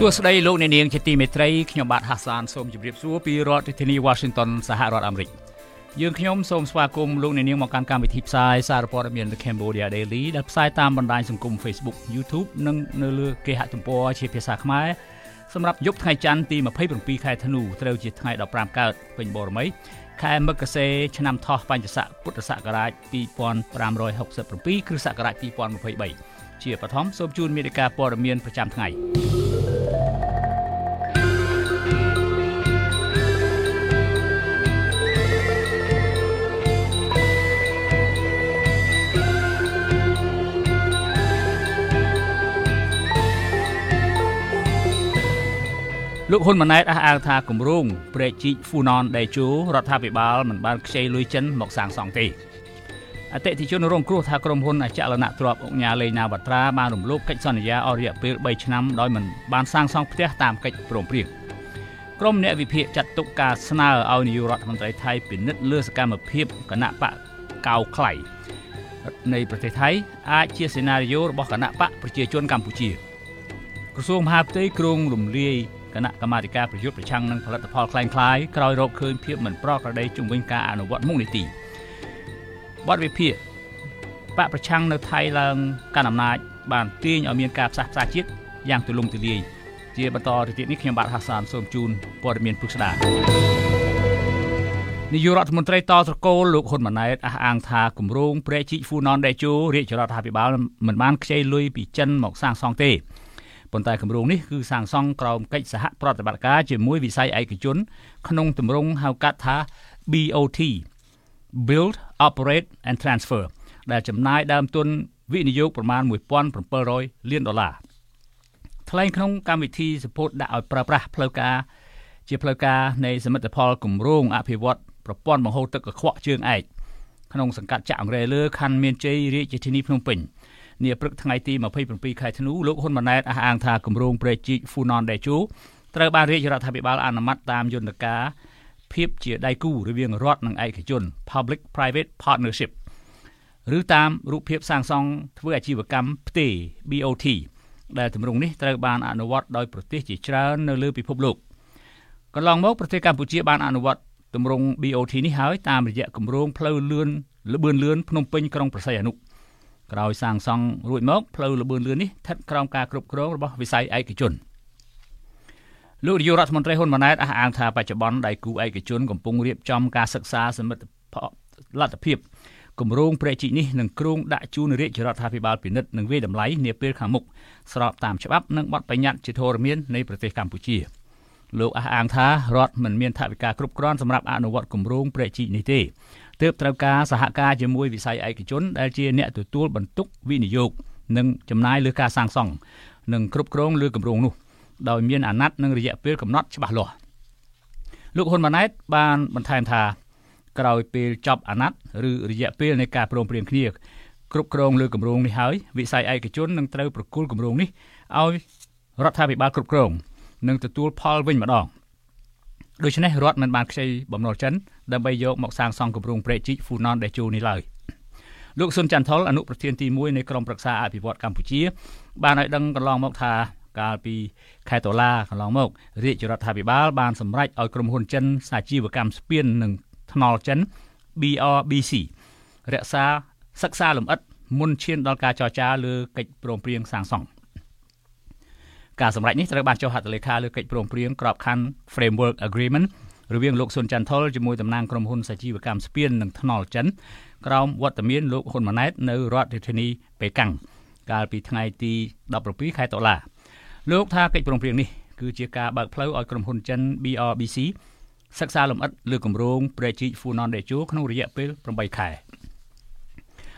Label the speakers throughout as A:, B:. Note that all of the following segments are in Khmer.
A: សួស្តីលោកអ្នកនាងជាទីមេត្រីខ្ញុំបាទហាសានសូមជម្រាបសួរពីរដ្ឋធានី Washington សហរដ្ឋអាមេរិកយើងខ្ញុំសូមស្វាគមន៍លោកអ្នកនាងមកកាន់កម្មវិធីផ្សាយសារព័ត៌មាន The Cambodia Daily ដែលផ្សាយតាមបណ្ដាញសង្គម Facebook YouTube និងនៅលើគេហទំព័រជាភាសាខ្មែរសម្រាប់យប់ថ្ងៃច័ន្ទទី27ខែធ្នូត្រូវជាថ្ងៃ15កើតពេញបូរមីខែមករាឆ្នាំថោះបញ្ញស័កពុទ្ធសករាជ2567គ្រិស្តសករាជ2023 ជាបឋមសូមជូនមេតិការព័ត៌មានប្រចាំថ្ងៃលោកហ៊ុនម៉ាណែតអះអាងថាគម្រោងព្រែកជីកហ្វូណនដេជូរដ្ឋាភិបាលមិនបានខ្ចីលុយចិនមកសាងសង់ទេ អតិថិជនរងគ្រោះថាក្រុមហ៊ុនអចលនទ្រព្យអង្គការលេងណាវត្រាបានរំលោភកិច្ចសន្យាអស់រយៈពេល3ឆ្នាំដោយមិនបានសាងសង់ផ្ទះតាមកិច្ចព្រមព្រៀងក្រុមអ្នកវិភាគចាត់ទុកការស្នើឲ្យនាយករដ្ឋមន្ត្រីថៃពិនិត្យលើសកម្មភាពគណៈបកកៅខ្លៃនៃប្រទេសថៃអាចជាសេណារីយ៉ូរបស់គណៈបកប្រជាជនកម្ពុជាក្រសួងមហាផ្ទៃក្រុងរំលាយគណៈកម្មាធិការប្រយុទ្ធប្រឆាំងនឹងផលិតផលคล้ายៗក្រោយរកឃើញភាពមិនប្រក្រតីជំវិញការអនុវត្តមុខនីតិ បទវិភាគបកប្រឆាំងនៅថៃឡើងកាន់អំណាចបានទាញឲ្យមានការផ្សះផ្សាជាតិយ៉ាងទូលំទូលាយជាបន្តទៅទៀតនេះខ្ញុំបាទហាសានសូមជូនព័ត៌មានពុស្ដានាយករដ្ឋមន្ត្រីតត្រកូលលោកហ៊ុនម៉ាណែតអះអាងថាគម្រោងព្រែកជីកហ្វូណនដេជូរាជរដ្ឋាភិបាលមិនបានខ្ចីលុយពីចិនមកសាងសង់ទេប៉ុន្តែគម្រោងនេះគឺសាងសង់ក្រោមកិច្ចសហប្រតិបត្តិការជាមួយវិស័យឯកជន ក្នុងទម្រង់ហៅកាត់ថា BOT Build Operate and Transfer ដែលចំណាយដើមទុនវិនិយោគប្រមាណ1700លានដុល្លារថ្លែងក្នុងកម្មវិធីសពោតដាក់ឲ្យប្រើប្រាស់ផ្លូវការជាផ្លូវការនៃសមិទ្ធផលគម្រោងអភិវឌ្ឍប្រព័ន្ធបង្ហូរទឹកកខ្វក់ជើងឯកក្នុងសង្កាត់ចាក់អង្រែលើខណ្ឌមានជ័យរាជធានីភ្នំពេញនាព្រឹកថ្ងៃទី27ខែធ្នូលោកហ៊ុនម៉ាណែតអះអាងថាគម្រោងព្រែកជីកហ្វូណនដេជូត្រូវបានរាជរដ្ឋាភិបាលអនុម័តតាមយន្តការ ភាពជាដៃគូរវាងរដ្ឋនិងឯកជន Public Private Partnership ឬតាមរូបភាពសាងសង់ធ្វើអាជីវកម្មផ្ទេ BOT ដែលទម្រង់នេះត្រូវបានអនុវត្តដោយប្រទេសជាច្រើននៅលើពិភពលោកកន្លងមកប្រទេសកម្ពុជាបានអនុវត្តទម្រង់ BOT នេះហើយតាមរយៈគម្រោងផ្លូវលឿនលបឿនលឿនភ្នំពេញក្រុងប្រស័យអនុក្រោយសាងសង់រួចមកផ្លូវលបឿនលឿននេះស្ថិតក្រោមការគ្រប់គ្រងរបស់វិស័យឯកជន លោកនាយករដ្ឋមន្ត្រីហ៊ុនម៉ាណែតអះអាងថាបច្ចុប្បន្នដៃគូឯកជនកំពុងរៀបចំការសិក្សាសមិទ្ធលទ្ធភាពគម្រោងប្រែជីកនេះនឹងគ្រោងដាក់ជូនរាជរដ្ឋាភិបាលពិនិត្យនិងវិតម្លៃនាពេលខាងមុខស្របតាមច្បាប់និងបទបញ្ញត្តិជាធរមាននៃប្រទេសកម្ពុជាលោកអះអាងថារដ្ឋមិនមានថវិកាគ្រប់គ្រាន់សម្រាប់អនុវត្តគម្រោងប្រែជីកនេះទេទើបត្រូវការសហការជាមួយវិស័យឯកជនដែលជាអ្នកទទួលបន្ទុកវិនិយោគនិងចំណាយលើការសាងសង់និងគ្រប់គ្រងលើគម្រោងនោះ ដោយមានអាណត្តិនិងរយៈពេលកំណត់ច្បាស់លាស់លោកហ៊ុនម៉ាណែតបានបន្ថែមថាក្រោយពេលចប់អាណត្តិឬរយៈពេលនៃការព្រមព្រៀងគ្នាគ្រប់គ្រងលើគម្រោងនេះហើយវិស័យឯកជននឹងត្រូវប្រគល់គម្រោងនេះឲ្យរដ្ឋាភិបាលគ្រប់គ្រងនិងទទួលផលវិញម្ដងដូច្នេះរដ្ឋមិនបានខ្ចីបំណុលចិនដើម្បីយកមកសាងសង់គម្រោងព្រែកជីកហ្វូណនដេជូនេះឡើយលោកស៊ុនច័ន្ទថុលអនុប្រធានទី1នៃក្រុមប្រឹក្សាអភិវឌ្ឍកម្ពុជា បានឲ្យដឹងកន្លងមកថា កាលពីខែតុលាកន្លងមករាជរដ្ឋាភិបាលបានសម្រេចឲ្យក្រុមហ៊ុនចិនសាជីវកម្មស្ពាននិងថ្នល់ចិន BRBC រក្សាសិក្សាលម្អិតមុនឈានដល់ការចរចាលើកិច្ចព្រមព្រៀងសាងសង់ការសម្រេចនេះត្រូវបានចុះហត្ថលេខាលើកិច្ចព្រមព្រៀងក្របខ័ណ្ឌ Framework Agreement រវាងលោកស៊ុនច័ន្ទថុលជាមួយតំណាងក្រុមហ៊ុនសាជីវកម្មស្ពាននិងថ្នល់ចិនក្រោមវត្តមានលោកហ៊ុនម៉ាណែតនៅរដ្ឋធានីប៉េកាំងកាលពីថ្ងៃទី17ខែតុលា លោកថាកិច្ចព្រមព្រៀងនេះគឺជាការបើកផ្លូវឲ្យក្រុមហ៊ុនចិន BRBC សិក្សាលម្អិតលើគម្រោងប្រែជីក Funan Dejo ក្នុងរយៈពេល8ខែ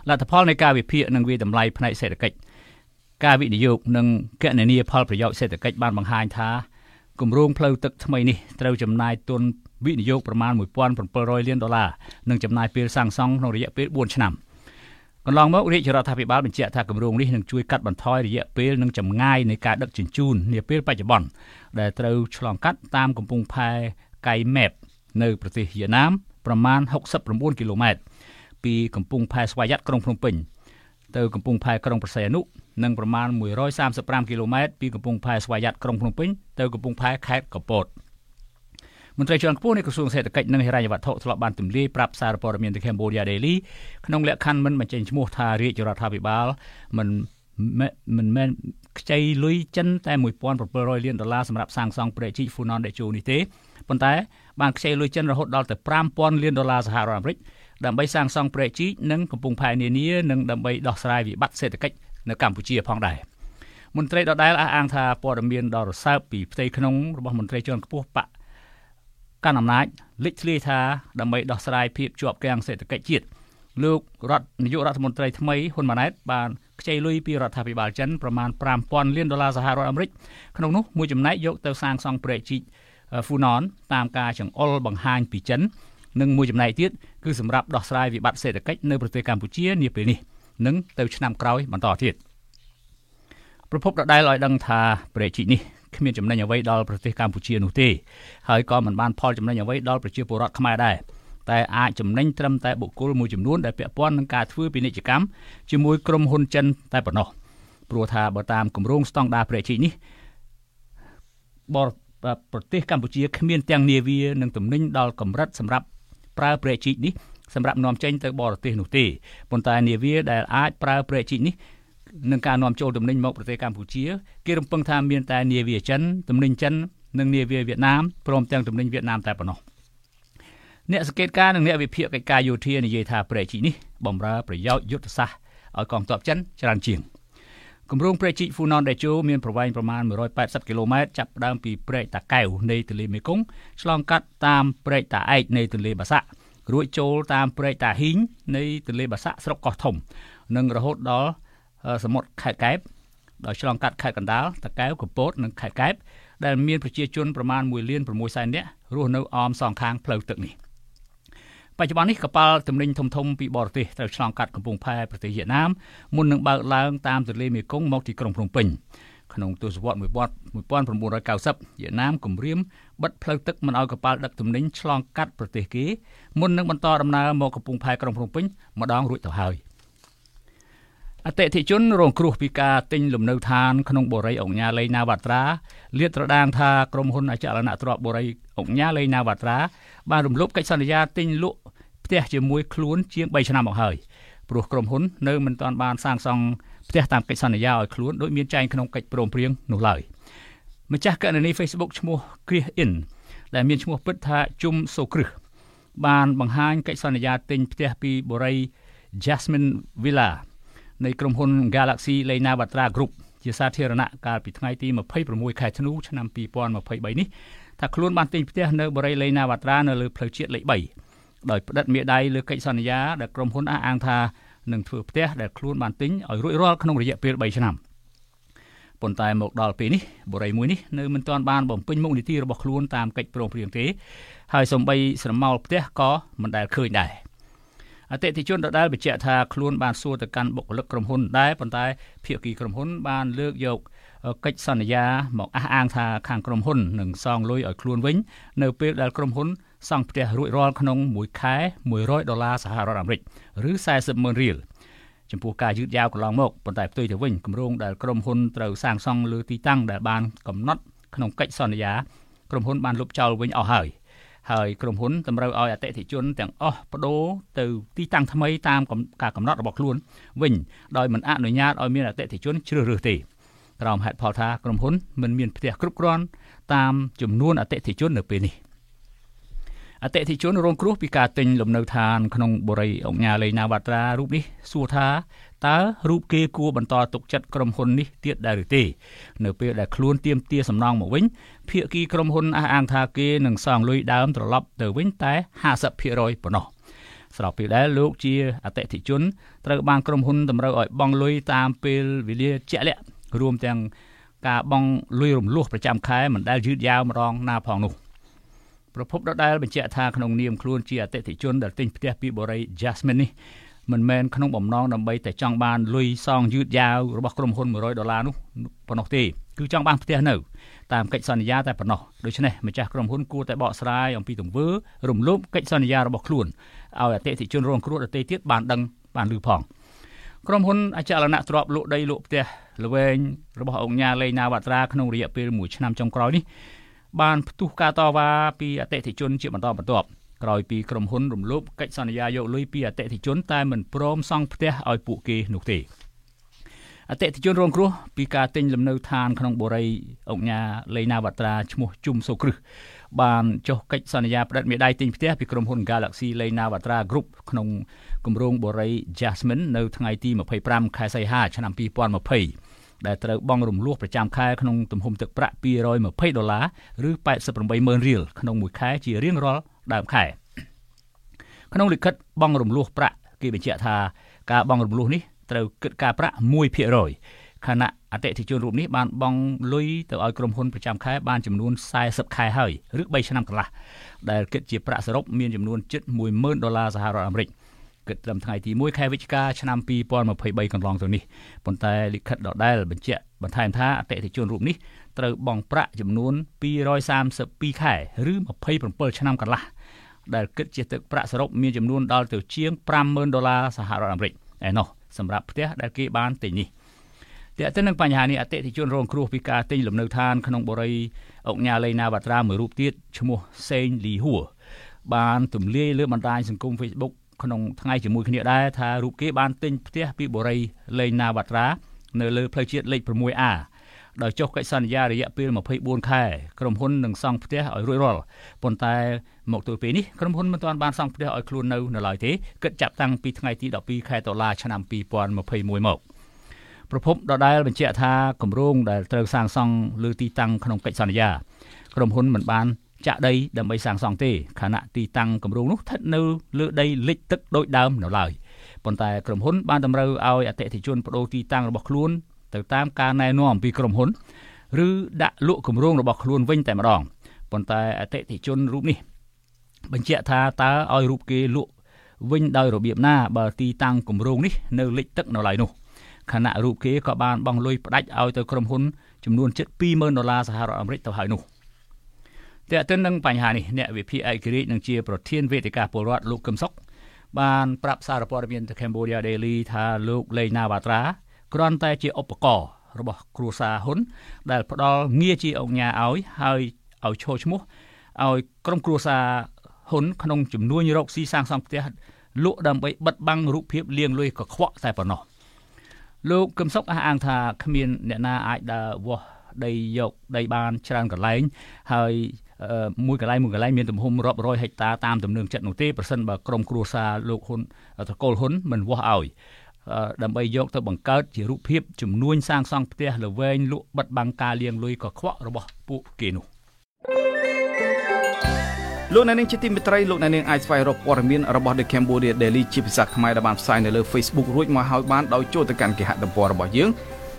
A: លទ្ធផលនៃការវិភាគនិងវិតម្លៃផ្នែកសេដ្ឋកិច្ចការវិនិយោគនិងគណនាផលប្រយោជន៍សេដ្ឋកិច្ចបានបង្ហាញថាគម្រោងផ្លូវទឹកថ្មីនេះត្រូវចំណាយទុនវិនិយោគប្រមាណ1700លានដុល្លារនិងចំណាយពេលសាងសង់ក្នុងរយៈពេល4ឆ្នាំ កន្លងមករាជរដ្ឋាភិបាលបញ្ជាក់ថាគម្រោងនេះនឹងជួយកាត់បន្ថយរយៈពេលនិងចម្ងាយនៃការដឹកជញ្ជូននាពេលបច្ចុប្បន្នដែលត្រូវឆ្លងកាត់តាមកំពង់ផែកៃម៉ែបនៅប្រទេសវៀតណាមប្រមាណ69គីឡូម៉ែត្រពីកំពង់ផែស្វយ័តក្រុងភ្នំពេញទៅកំពង់ផែក្រុងប្រស័យអនុនិងប្រមាណ135គីឡូម៉ែត្រពីកំពង់ផែស្វយ័តក្រុងភ្នំពេញទៅកំពង់ផែខេត្តកពត មន្ត្រីជាន់ខ្ពស់នៃក្រសួងសេដ្ឋកិច្ចនិងហិរញ្ញវត្ថុធ្លាប់បានទម្លាយប្រាប់សារព័ត៌មាន The Cambodia Daily ក្នុងលក្ខខណ្ឌមិនបញ្ចេញឈ្មោះថារាជរដ្ឋាភិបាលមិនមិនមែនខ្ចីលុយចិនតែ1700លានដុល្លារសម្រាប់សាងសង់ព្រែកជីក Funan Decho នេះទេប៉ុន្តែបានខ្ចីលុយចិនរហូតដល់ទៅ5000លានដុល្លារសហរដ្ឋអាមេរិកដើម្បីសាងសង់ព្រែកជីកនិងកំពង់ផែនានានិងដើម្បីដោះស្រាយវិបត្តិសេដ្ឋកិច្ចនៅកម្ពុជាផងដែរមន្ត្រីដដែលអះអាងថាព័ត៌មានដ៏រសើបពីផ្ទៃក្នុងរបស់មន្ត្រីជាន់ខ្ពស់បក កាន់អំណាចលេចធ្លាយថាដើម្បីដោះស្រាយភាពជាប់គាំងសេដ្ឋកិច្ចជាតិលោករដ្ឋនាយករដ្ឋមន្ត្រីថ្មីហ៊ុនម៉ាណែតបានខ្ចីលុយពីរដ្ឋាភិបាលចិនប្រមាណ5000លានដុល្លារសហរដ្ឋអាមេរិកក្នុងនោះមួយចំណែកយកទៅសាងសង់ព្រែកជីកហ្វូណនតាមការចង្អុលបង្ហាញពីចិននិងមួយចំណែកទៀតគឺសម្រាប់ដោះស្រាយវិបត្តិសេដ្ឋកិច្ចនៅប្រទេសកម្ពុជានាពេលនេះនិងទៅឆ្នាំក្រោយបន្តទៀតប្រពន្ធដដែលឲ្យដឹងថាប្រេជីនេះ គ្មានចំណេញអ្វីដល់ប្រទេសកម្ពុជានោះទេហើយក៏មិនបានផលចំណេញអ្វីដល់ប្រជាពលរដ្ឋខ្មែរដែរតែអាចចំណេញត្រឹមតែបុគ្គលមួយចំនួនដែលពាក់ព័ន្ធនឹងការធ្វើពាណិជ្ជកម្មជាមួយក្រុមហ៊ុនចិនតែប៉ុណ្ណោះព្រោះថាបើតាមគម្រោងស្តង់ដារប្រេជីនេះបរប្រទេសកម្ពុជាគ្មានទាំងនាវានិងទំនិញដល់កម្រិតសម្រាប់ប្រើប្រេជីកនេះសម្រាប់នាំចេញទៅបរទេសនោះទេប៉ុន្តែនាវាដែលអាចប្រើប្រេជីកនេះ នឹងការនាំចូលទំនិញមកប្រទេសកម្ពុជាគេរំពឹងថាមានតែនាវាចិនទំនិញចិននិងនាវាវៀតណាមព្រមទាំងទំនិញវៀតណាមតែប៉ុណ្ណោះអ្នកសង្កេតការណ៍និងអ្នកវិភាគកិច្ចការយោធានិយាយថាប្រេជីកនេះបំរើប្រយោជន៍យុទ្ធសាស្ត្រឲ្យកងទ័ពចិនច្រើនជាងគម្រោងព្រែកជីក Funan Decho មានប្រវែងប្រមាណ180គីឡូម៉ែត្រចាប់ផ្ដើមពីព្រែកតាកែវនៃទន្លេមេគង្គឆ្លងកាត់តាមព្រែកតាឯកនៃទន្លេបាសាក់រួចចូលតាមព្រែកតាហ៊ីងនៃទន្លេបាសាក់ស្រុកកោះធំ និងរហូតដល់ សមុទ្រខេត្តកែបដោយឆ្លងកាត់ខេត្តកណ្ដាលតាកែវកំពតនិងខេត្តកែបដែលមានប្រជាជនប្រមាណ1លាន6សែននាក់រស់នៅអមសងខាងផ្លូវទឹកនេះបច្ចុប្បន្ននេះកប៉ាល់ទំនិញធំធំពីបរទេសត្រូវឆ្លងកាត់កំពង់ផែប្រទេសវៀតណាមមុននឹងបើកឡើងតាមទន្លេមេគង្គមកទីក្រុងភ្នំពេញក្នុងទសវត្សរ៍1990វៀតណាមគម្រាមបិទផ្លូវទឹកមិនឲ្យកប៉ាល់ដឹកទំនិញឆ្លងកាត់ប្រទេសគេមុននឹងបន្តដំណើរមកកំពង់ផែក្រុងភ្នំពេញម្ដងរួចទៅហើយ អតិថិជនរងគ្រោះពីការទិញលំនៅឋានក្នុងបូរីអង្គការលេងណាវត្រាលាតត្រដាងថាក្រុមហ៊ុនអចលនទ្រព្យបូរីអង្គការលេងណាវត្រាបានរំលោភកិច្ចសន្យាទិញលក់ផ្ទះជាមួយខ្លួនជាង3ឆ្នាំមកហើយព្រោះក្រុមហ៊ុននៅមិនទាន់បានសាងសង់ផ្ទះតាមកិច្ចសន្យាឲ្យខ្លួនដោយមានចែងក្នុងកិច្ចព្រមព្រៀងនោះឡើយម្ចាស់កណនី Facebook ឈ្មោះ Chris In ដែលមានឈ្មោះពិតថាជុំសូគ្រឹះបានបង្ហាញកិច្ចសន្យាទិញផ្ទះពីបូរី Jasmine Villa នៃក្រុមហ៊ុន Galaxy Lena Batra Group ជាសាធារណៈកាលពីថ្ងៃទី26ខែធ្នូឆ្នាំ2023នេះថាខ្លួនបានទិញផ្ទះនៅបរិយាលេណាវត្រានៅលើផ្លូវជាតិលេខ3ដោយផ្តិតមេដៃលើកិច្ចសន្យាដែលក្រុមហ៊ុនអះអាងថានឹងធ្វើផ្ទះដែលខ្លួនបានទិញឲ្យរួចរាល់ក្នុងរយៈពេល3ឆ្នាំប៉ុន្តែមកដល់ពេលនេះបរិយាមួយនេះនៅមិនទាន់បានបំពេញមុខនីតិរបស់ខ្លួនតាមកិច្ចព្រមព្រៀងទេហើយសំបីស្រមោលផ្ទះក៏មិនដែលឃើញដែរ អតិថិជនដដែលបញ្ជាក់ថាខ្លួនបានសួរទៅកាន់បុគ្គលិកក្រុមហ៊ុនដែរប៉ុន្តែភាគីក្រុមហ៊ុនបានលើកយកកិច្ចសន្យាមកអះអាងថាខាងក្រុមហ៊ុននឹងសងលុយឲ្យខ្លួនវិញនៅពេលដែលក្រុមហ៊ុនសង់ផ្ទះរួចរាល់ក្នុងមួយខែ100ដុល្លារសហរដ្ឋអាមេរិកឬ40ម៉ឺនរៀលចំពោះការយឺតយ៉ាវកន្លងមកប៉ុន្តែផ្ទុយទៅវិញគម្រោងដែលក្រុមហ៊ុនត្រូវសាងសង់លើទីតាំងដែលបានកំណត់ក្នុងកិច្ចសន្យាក្រុមហ៊ុនបានលុបចោលវិញអស់ហើយ ហើយក្រុមហ៊ុនតម្រូវឲ្យអតិថិជនទាំងអស់បដូរទៅទីតាំងថ្មីតាមការកំណត់របស់ខ្លួនវិញដោយមិនអនុញ្ញាតឲ្យមានអតិថិជនជ្រើសរើសទេក្រោមហេតុផលថាក្រុមហ៊ុនមិនមានផ្ទះគ្រប់គ្រាន់តាមចំនួនអតិថិជននៅពេលនេះអតិថិជនរងគ្រោះពីការទិញលំនៅឋានក្នុងបរិយាអង្គញាលេងណាវត្រារូបនេះសួរថា តើរូបគេគួរបន្តទុកចិត្តក្រុមហ៊ុននេះទៀតដែរឬទេ នៅពេលដែលខ្លួនទៀមទាសំណងមកវិញភាគីក្រុមហ៊ុនអះអាងថាគេនឹងសងលុយដើមត្រឡប់ទៅវិញតែ50%ប៉ុណ្ណោះស្របពេលដែលលោកជាអតិថិជនត្រូវបានក្រុមហ៊ុនតម្រូវឲ្យបង់លុយតាមពេលវេលាជាក់លាក់រួមទាំងការបង់លុយរំលោះប្រចាំខែមិនដែលយឺតយ៉ាវម្ដងណាផងនោះប្រពន្ធដដែលបញ្ជាក់ថាក្នុងនាមខ្លួនជាអតិថិជនដែលទិញផ្ទះពីបរិយា Jasmine នេះ មិនមែនក្នុងបំណងដើម្បីតែចង់បានលុយសងយឺតយ៉ាវរបស់ក្រុមហ៊ុន100ដុល្លារនោះប៉ុណ្ណោះទេគឺចង់បានផ្ទះនៅតាមកិច្ចសន្យាតែប៉ុណ្ណោះដូច្នេះម្ចាស់ក្រុមហ៊ុនគួរតែបកស្រាយអំពីទង្វើរំលោភកិច្ចសន្យារបស់ខ្លួនឲ្យអតិថិជនរងគ្រោះដទៃទៀតបានដឹងបានឮផងក្រុមហ៊ុនអចលនទ្រព្យលក់ដីលក់ផ្ទះល្វែងរបស់អង្គការលេងណាវត្រាក្នុងរយៈពេល1ឆ្នាំចុងក្រោយនេះបានផ្ទុះការតវ៉ាពីអតិថិជនជាបន្តបន្ទាប់ ក្រោយពីក្រុមហ៊ុនរំលោភកិច្ចសន្យាយកលុយពីអតិថិជន តែមិនព្រមសង់ផ្ទះឲ្យពួកគេនោះទេអតិថិជនរងគ្រោះពីការទិញលំនៅឋានក្នុងបូរីអង្គការលេណាវត្រាឈ្មោះជុំសូគ្រឹះបានចុះកិច្ចសន្យាផ្តិតមេដៃទិញផ្ទះពីក្រុមហ៊ុន Galaxy Lena Vatra Group ក្នុងគម្រោងបូរី Jasmine នៅថ្ងៃទី25ខែសីហាឆ្នាំ2020ដែលត្រូវបង់រំលោះប្រចាំខែក្នុងទំហំទឹកប្រាក់220ដុល្លារឬ88ម៉ឺនរៀលក្នុងមួយខែជារៀងរាល់ ដើមខែក្នុងលិខិតបង់រំលោះប្រាក់គេបញ្ជាក់ថាការបង់រំលោះនេះត្រូវគិតការប្រាក់1%ខណៈអតិថិជនរូបនេះបានបង់លុយទៅឲ្យក្រុមហ៊ុនប្រចាំខែបានចំនួន40ខែហើយឬ3ឆ្នាំកន្លះដែលគិតជាប្រាក់សរុបមានចំនួនជិត10000ដុល្លារសហរដ្ឋអាមេរិកគិតត្រឹមថ្ងៃទី1ខែវិច្ឆិកាឆ្នាំ2023កន្លងទៅនេះប៉ុន្តែលិខិតដដែលបញ្ជាក់បន្ថែមថាអតិថិជនរូបនេះ ត្រូវបង់ប្រាក់ចំនួន232ខែឬ27ឆ្នាំកន្លះដែលគិតជាទឹកប្រាក់សរុបមានចំនួនដល់ទៅជាង50000ដុល្លារសហរដ្ឋអាមេរិកឯណោះសម្រាប់ផ្ទះដែលគេបានទិញនេះតែទៅនឹងបញ្ហានេះអតិថិជនរងគ្រោះពីការទិញលំនៅឋានក្នុងបរិយាអង្គញាលេណាវត្រាមួយរូបទៀតឈ្មោះសេងលីហួរបានទម្លាយលើបណ្ដាញសង្គម Facebook ក្នុងថ្ងៃជាមួយគ្នាដែរថារូបគេបានទិញផ្ទះពីបរិយាលេណាវត្រានៅលើផ្លូវជាតិលេខ 6A ដោយចុះកិច្ចសន្យារយៈពេល24ខែក្រុមហ៊ុននឹងសង់ផ្ទះឲ្យរួចរាល់ប៉ុន្តែមកទល់ពេលនេះក្រុមហ៊ុនមិនទាន់បានសង់ផ្ទះឲ្យខ្លួននៅនៅឡើយទេគិតចាប់តាំងពីថ្ងៃទី12ខែតុលាឆ្នាំ2021មកប្រពន្ធដដែលបញ្ជាក់ថាគម្រោងដែលត្រូវសាងសង់លើទីតាំងក្នុងកិច្ចសន្យាក្រុមហ៊ុនមិនបានចាក់ដីដើម្បីសាងសង់ទេខណៈទីតាំងគម្រោងនោះស្ថិតនៅលើដីលិចទឹកដូចដើមនៅឡើយប៉ុន្តែក្រុមហ៊ុនបានតម្រូវឲ្យអតិថិជនបដូរទីតាំងរបស់ខ្លួន ទៅតាមការណែនាំពីក្រុមហ៊ុនឬដាក់លក់គម្រោងរបស់ខ្លួនវិញតែម្ដងប៉ុន្តែអតិថិជនរូបនេះបញ្ជាក់ថាតើឲ្យរូបគេលក់វិញដោយរបៀបណាបើទីតាំងគម្រោងនេះនៅលិចទឹកនៅឡើយនោះខណៈរូបគេក៏បានបង់លុយផ្ដាច់ឲ្យទៅក្រុមហ៊ុនចំនួនជិត20000ដុល្លារសហរដ្ឋអាមេរិកទៅហើយនោះតែទៅនឹងបញ្ហានេះអ្នកវិភាគឯករាជ្យនឹងជាប្រធានវេទិកាពលរដ្ឋលោកកឹមសុខបានប្រាប់សារព័ត៌មានទៅ Cambodia Daily ថាលោកលេងណាវ៉ាត្រា គ្រាន់តែជាឧបករណ៍របស់គ្រួសារហ៊ុន ដែលផ្ដល់ងារជាអង្គញាឲ្យហើយឲ្យឈរឈ្មោះឲ្យក្រុមគ្រួសារហ៊ុនក្នុងចំនួនរកស៊ីសាងសង់ផ្ទះលក់ដើម្បីបិទបាំងរូបភាពលៀងលុយកខ្វក់តែប៉ុណ្ណោះលោកកឹមសុខអះអាងថាគ្មានអ្នកណាអាចដើរវាស់ដីយកដីបានច្រើនកន្លែងហើយមួយកន្លែងមួយកន្លែងមានទំហំរាប់រយហិកតាតាមទំនើងចិត្តនោះទេប្រសិនបើក្រុមគ្រួសារលោកហ៊ុនតកូលហ៊ុនមិនវាស់ឲ្យ ដើម្បីយកទៅបង្កើតជារូបភាពចំនួនសាងសង់ផ្ទះល្វែងលក់បិទបាំងការលៀងលុយកខ្វក់របស់ពួកគេនោះ
B: លោកអ្នកនាងជាទីមេត្រីលោកអ្នកនាងអាចស្វែងរកព័ត៌មានរបស់ The Cambodia Daily ជាភាសាខ្មែរដែលបានផ្សាយនៅលើ Facebook រួចមកហើយបានដោយចូលទៅកាន់គេហទំព័ររបស់យើង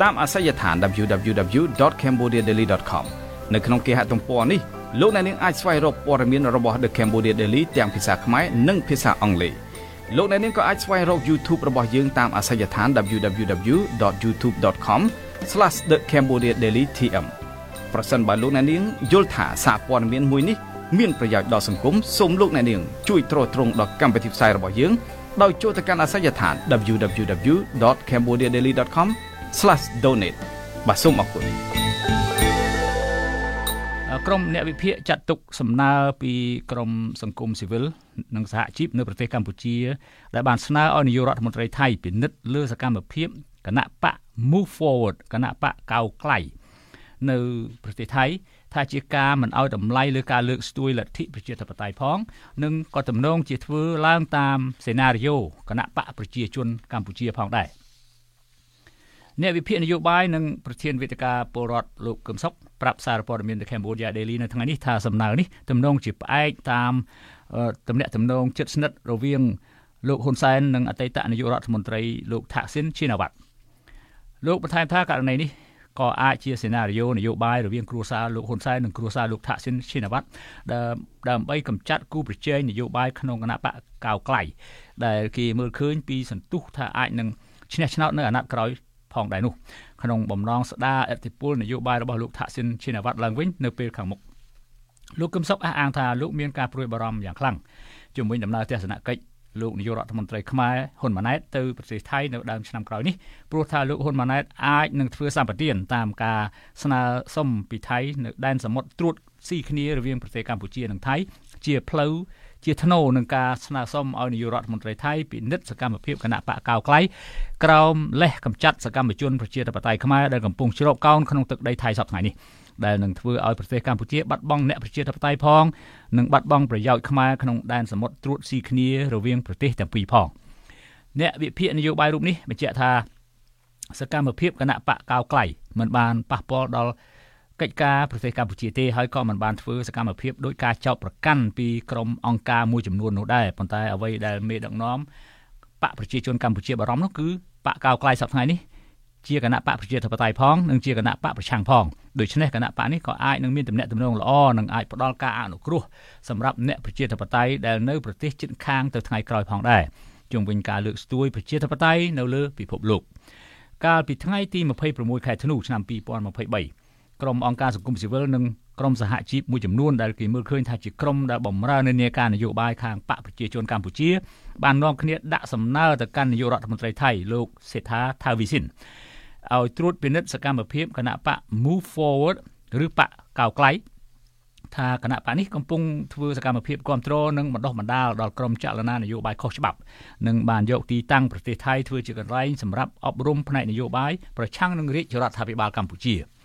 B: តាមអាសយដ្ឋាន www.cambodiadaily.com នៅក្នុងគេហទំព័រនេះលោកអ្នកនាងអាចស្វែងរកព័ត៌មានរបស់ The Cambodia Daily ទាំងភាសាខ្មែរនិងភាសាអង់គ្លេស លោកអ្នកនាងក៏អាចស្វែងរក YouTube របស់យើងតាមអាសយដ្ឋាន www.youtube.com/thecambodiadailytm ប្រសិនបើលោកអ្នកនាងយល់ថាសារព័ត៌មានមួយនេះមានប្រយោជន៍ដល់សង្គមសូមលោកអ្នកនាងជួយទ្រទ្រង់ដល់កម្មវិធីផ្សាយរបស់យើងដោយចូលទៅកាន់អាសយដ្ឋាន www.cambodiadaily.com/donate បាទសូមអរគុណ
A: ក្រមអ្នកវិភាគចាត់ទុកសំណើពីក្រមសង្គមស៊ីវិល និងសហជីពនៅប្រទេសកម្ពុជា ដែលបានស្នើឲ្យនាយករដ្ឋមន្ត្រីថៃពិនិត្យលើសកម្មភាពគណៈបក Move Forward គណៈបកកៅក្លៃនៅប្រទេសថៃថាជាការមិនឲ្យតម្លៃលើការលើកស្ទួយលទ្ធិប្រជាធិបតេយ្យផងនិងក៏ទំនងជាធ្វើឡើងតាមសេណារីយ៉ូគណៈបកប្រជាជនកម្ពុជាផងដែរ អ្នកវិភាគនយោបាយនិងប្រធានវេទិកាពលរដ្ឋលោកកឹមសុខប្រាប់សារព័ត៌មាន The Cambodia Daily នៅថ្ងៃនេះថាសំណើនេះទំនងជាផ្អែកតាមទំនាក់ទំនងជិតស្និទ្ធរវាងលោកហ៊ុនសែននិងអតីតនាយករដ្ឋមន្ត្រីលោកថាក់ស៊ីនឈីណាវ៉ាត់លោកបន្ថែមថាករណីនេះក៏អាចជាសេណារីយ៉ូនយោបាយរវាងគ្រួសារលោកហ៊ុនសែននិងគ្រួសារលោកថាក់ស៊ីនឈិនវ៉ាត់ដើម្បីកម្ចាត់គូប្រជែងនយោបាយក្នុងគណៈបកកៅក្លៃដែលគេមើលឃើញពីសន្ទុះថាអាចនឹងឈ្នះឆ្នោតនៅអាណត្តិក្រោយ ផងដែរនោះក្នុងបំណងស្ដារអធិបុលនយោបាយរបស់លោកថាក់ស៊ីនឈិនវ៉ាត់ឡើងវិញនៅពេលខាងមុខលោកកឹមសុខអះអាងថាលោកមានការព្រួយបារម្ភយ៉ាងខ្លាំងជំវិញដំណើរទស្សនកិច្ចលោកនាយករដ្ឋមន្ត្រីខ្មែរហ៊ុនម៉ាណែតទៅប្រទេសថៃនៅដើមឆ្នាំក្រោយនេះព្រោះថាលោកហ៊ុនម៉ាណែតអាចនឹងធ្វើសម្បទានតាមការស្នើសុំពីថៃនៅដែនសមុទ្រត្រួតស៊ីគ្នារវាងប្រទេសកម្ពុជានិងថៃជាផ្លូវ ជាធ្នូនឹងការស្នើសុំឲ្យនាយករដ្ឋមន្ត្រីថៃពិនិត្យសកម្មភាពគណៈបកកៅក្លៃក្រោមលេសកម្ចាត់សកម្មជនប្រជាធិបតេយ្យខ្មែរដែលកំពុងជ្រកកោនក្នុងទឹកដីថៃសប្តាហ៍នេះដែលនឹងធ្វើឲ្យប្រទេសកម្ពុជាបាត់បង់អ្នកប្រជាធិបតេយ្យផងនិងបាត់បង់ប្រយោជន៍ខ្មែរក្នុងដែនសមុទ្រត្រួតស៊ីគ្នារវាងប្រទេសទាំងពីរផងអ្នកវិភាគនយោបាយរូបនេះបញ្ជាក់ថាសកម្មភាពគណៈបកកៅក្លៃមិនបានប៉ះពាល់ដល់ កិច្ចការប្រទេសកម្ពុជាទេហើយក៏មិនបានធ្វើសកម្មភាពដោយការចោទប្រកាន់ពីក្រុមអង្គការមួយចំនួននោះដែរប៉ុន្តែអ្វីដែលមេដឹកនាំបកប្រជាជនកម្ពុជាបារម្ភនោះគឺបកកៅក្លាយសប្តាហ៍នេះជាគណៈបកប្រជាធិបតេយ្យផងនិងជាគណៈបកប្រឆាំងផងដូច្នេះគណៈបកនេះក៏អាចនឹងមានទំនាក់ទំនងល្អនិងអាចផ្ដល់ការអនុគ្រោះសម្រាប់អ្នកប្រជាធិបតេយ្យដែលនៅប្រទេសជិតខាងទៅថ្ងៃក្រោយផងដែរជុំវិញការលើកស្ទួយប្រជាធិបតេយ្យនៅលើពិភពលោកកាលពីថ្ងៃទី26ខែធ្នូឆ្នាំ2023 ក្រុមអង្គការសង្គមស៊ីវិលនិងក្រុមសហជីពមួយចំនួនដែលគេមើលឃើញថាជាក្រុមដែលបម្រើនៅនាការនយោបាយខាងបកប្រជាជនកម្ពុជាបាននាំគ្នាដាក់សំណើទៅកាន់នាយករដ្ឋមន្ត្រីថៃលោកសេដ្ឋាថាវីសិនឲ្យត្រួតពិនិត្យសកម្មភាពគណៈបក Move Forward ឬបកកៅក្លៃថាគណៈបកនេះកំពុងធ្វើសកម្មភាពគ្រប់គ្រងនិងបណ្ដោះបណ្ដាលដល់ក្រុមចលនានយោបាយខុសច្បាប់និងបានយកទីតាំងប្រទេសថៃធ្វើជាកន្លែងសម្រាប់អប់រំផ្នែកនយោបាយប្រឆាំងនឹងរាជរដ្ឋាភិបាលកម្ពុជា។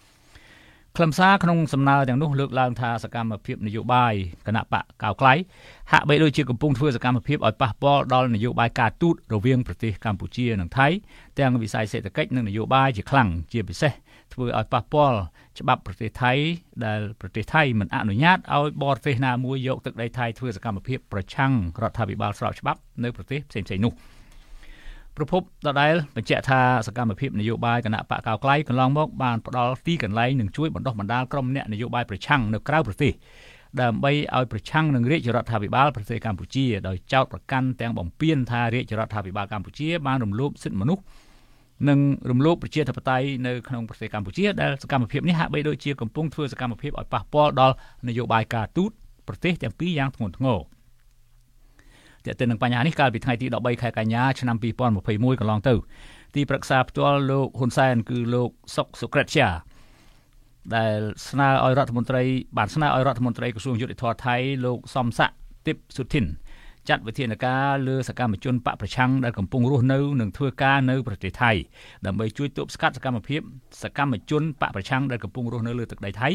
A: ខ្លឹមសារក្នុងសំណើទាំងនោះលើកឡើងថាសកម្មភាពនយោបាយគណៈបកកៅក្លៃហាក់បីដូចជាកំពុងធ្វើសកម្មភាពឲ្យប៉ះពាល់ដល់នយោបាយការទូតរវាងប្រទេសកម្ពុជានិងថៃទាំងវិស័យសេដ្ឋកិច្ចនិងនយោបាយជាខ្លាំងជាពិសេសធ្វើឲ្យប៉ះពាល់ច្បាប់ប្រទេសថៃដែលប្រទេសថៃមិនអនុញ្ញាតឲ្យបរទេសណាមួយយកទឹកដីថៃធ្វើសកម្មភាពប្រឆាំងរដ្ឋាភិបាលស្របច្បាប់នៅប្រទេសផ្សេងៗនោះ។ ប្រពន្ធដដែលបញ្ជាក់ថាសកម្មភាពនយោបាយគណៈបកកៅក្លៃកន្លងមកបានផ្ដល់ទីកន្លែងនិងជួយបណ្ដុះបណ្ដាលក្រុមអ្នកនយោបាយប្រឆាំងនៅក្រៅប្រទេសដើម្បីឲ្យប្រឆាំងនឹងរាជរដ្ឋាភិបាលប្រទេសកម្ពុជាដោយចោទប្រកាន់ទាំងបំពេញថារាជរដ្ឋាភិបាលកម្ពុជាបានរំលោភសិទ្ធិមនុស្សនិងរំលោភប្រជាធិបតេយ្យនៅក្នុងប្រទេសកម្ពុជាដែលសកម្មភាពនេះហាក់បីដូចជាកំពុងធ្វើសកម្មភាពឲ្យប៉ះពាល់ដល់នយោបាយការទូតប្រទេសទាំងពីរយ៉ាងធ្ងន់ធ្ងរ។ ទាក់ទិននឹងបញ្ហានេះកាលពីថ្ងៃទី13ខែកញ្ញាឆ្នាំ2021កន្លងទៅទីប្រឹក្សាផ្ទាល់លោកហ៊ុនសែនគឺលោកសុកសុក្រិតជាដែលស្នើឲ្យរដ្ឋមន្ត្រីបានស្នើឲ្យរដ្ឋមន្ត្រីក្រសួងយុតិធធថៃលោកសំស័កទីបសុធីន ចាត់វិធានការលើសកម្មជនបកប្រឆាំងដែលកំពុងរស់នៅនិងធ្វើការនៅប្រទេសថៃដើម្បីជួយទប់ស្កាត់សកម្មភាពសកម្មជនបកប្រឆាំងដែលកំពុងរស់នៅលើទឹកដីថៃ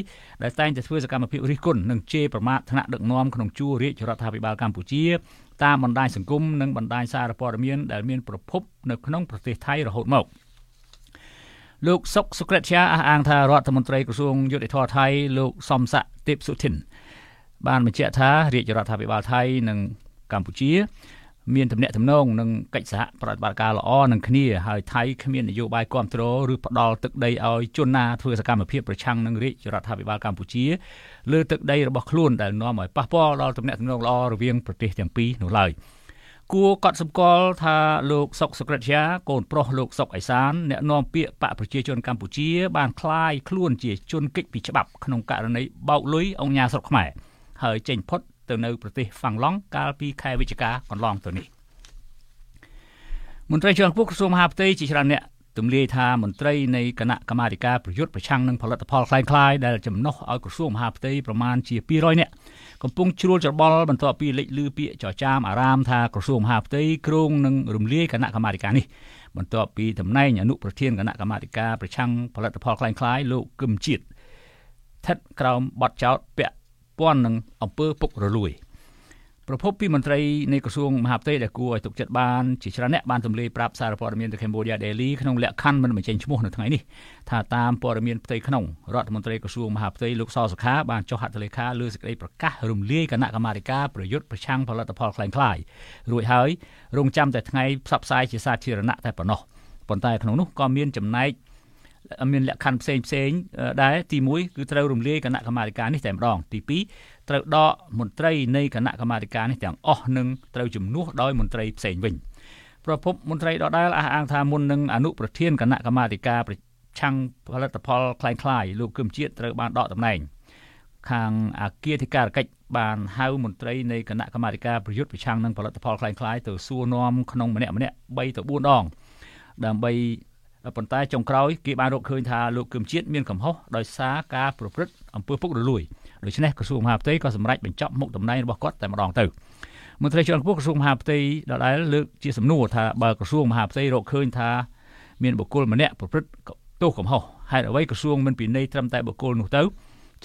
A: ដែលតែងតែធ្វើសកម្មភាពរិះគន់និងជេរប្រមាថថ្នាក់ដឹកនាំក្នុងជួររាជរដ្ឋាភិបាលកម្ពុជាតាមបណ្ដាញសង្គមនិងបណ្ដាញសារព័ត៌មានដែលមានប្រភពនៅក្នុងប្រទេសថៃរហូតមកលោកសុកសុក្រិតជាអះអាងថារដ្ឋមន្ត្រីក្រសួងយុតិធធថៃលោកសំស័កទេពសុធិនបានបញ្ជាក់ថារាជរដ្ឋាភិបាលថៃនិង កម្ពុជាមានទំនាក់ទំនងនិងកិច្ចសហប្រតិបត្តិការល្អនឹងគ្នាហើយថៃគ្មាននយោបាយគ្រប់គ្រងឬផ្ដាល់ទឹកដីឲ្យជនណាធ្វើសកម្មភាពប្រឆាំងនឹងរាជរដ្ឋាភិបាលកម្ពុជាលើទឹកដីរបស់ខ្លួនដែលនាំឲ្យប៉ះពាល់ដល់ទំនាក់ទំនងល្អរវាងប្រទេសទាំងពីរនោះឡើយគួរកត់សម្គាល់ថាលោកសុកសុក្រិតជាកូនប្រុសលោកសុកអេសានអ្នកនាំពាក្យបកប្រជាជនកម្ពុជាបានคลายខ្លួនជាជនកិច្ចពីច្បាប់ក្នុងករណីបោកលុយអង្គញាស្រុកខ្មែរហើយចេញផុត ទៅនៅប្រទេសហ្វាំងឡង់កាលពីខែវិច្ឆិកាកន្លងទៅនេះមន្ត្រីជាន់ខ្ពស់ក្រសួងមហាផ្ទៃជាច្រើនអ្នកទម្លាយថាមន្ត្រីនៃគណៈកម្មាធិការប្រយុទ្ធប្រឆាំងនឹងផលិតផលคล้ายៗដែលចំណុះឲ្យក្រសួងមហាផ្ទៃប្រមាណជា200នាក់កំពុងជ្រួលច្របល់បន្ទាប់ពីលេចលឺពាក្យចចាមអារាមថាក្រសួងមហាផ្ទៃគ្រងនឹងរំលាយគណៈកម្មាធិការនេះបន្ទាប់ពីតំណែងអនុប្រធានគណៈកម្មាធិការប្រឆាំងផលិតផលคล้ายៗលោកគឹមជាតិស្ថិតក្រោមបទចោទពាក់ ព័ន្ធនឹងអំពើពុករលួយ។ប្រពន្ធពីមន្ត្រីនៃក្រសួងមហាផ្ទៃដែលគួរឲ្យទុកចិត្តបានជាច្រើនអ្នកបានទម្លាយប្រាប់សារព័ត៌មាន The Cambodia Daily ក្នុងលក្ខខណ្ឌមិនបញ្ចេញឈ្មោះនៅថ្ងៃនេះថាតាមព័ត៌មានផ្ទៃក្នុងរដ្ឋមន្ត្រីក្រសួងមហាផ្ទៃលោកសសុខាបានចុះហត្ថលេខាលើសេចក្តីប្រកាសរំលាយគណៈកម្មាធិការប្រយុទ្ធប្រឆាំងផលិតផលคล้ายៗរួចហើយរងចាំតែថ្ងៃផ្សព្វផ្សាយជាសាធារណៈតែប៉ុណ្ណោះប៉ុន្តែក្នុងនោះក៏មានចំណែក មានលក្ខខណ្ឌផ្សេងផ្សេងដែរទី1គឺត្រូវរំលាយគណៈកម្មាធិការនេះតែម្ដងទី2ត្រូវដកមន្ត្រីនៃគណៈកម្មាធិការនេះទាំងអស់និងត្រូវជំនួសដោយមន្ត្រីផ្សេងវិញប្រពន្ធមន្ត្រីដដែលអះអាងថាមុននឹងអនុប្រធានគណៈកម្មាធិការប្រឆាំងផលិតផលคล้ายៗលោកគឹមជាតិត្រូវបានដកតំណែង ខាងអាគារធិការកិច្ចបានហៅមន្ត្រីនៃគណៈកម្មាធិការប្រយុទ្ធប្រឆាំងនឹងផលិតផលคล้ายៗទៅសួរនាំក្នុងម្នាក់ម្នាក់3ទៅ4ដងដើម្បី ប៉ុន្តែចុងក្រោយគេបានរកឃើញថាលោកគឹមជាតិមានកំហុសដោយសារការប្រព្រឹត្តអំពើពុករលួយដូច្នេះក្រសួងមហាផ្ទៃក៏សម្រេចបញ្ចប់មុខតំណែងរបស់គាត់តែម្ដងទៅមន្ត្រីជាន់ខ្ពស់ក្រសួងមហាផ្ទៃដដែលលើកជាសំណួរថាបើក្រសួងមហាផ្ទៃរកឃើញថាមានបុគ្គលម្នាក់ប្រព្រឹត្តទោសកំហុសហេតុអ្វីក្រសួងមិនពិន័យត្រឹមតែបុគ្គលនោះទៅ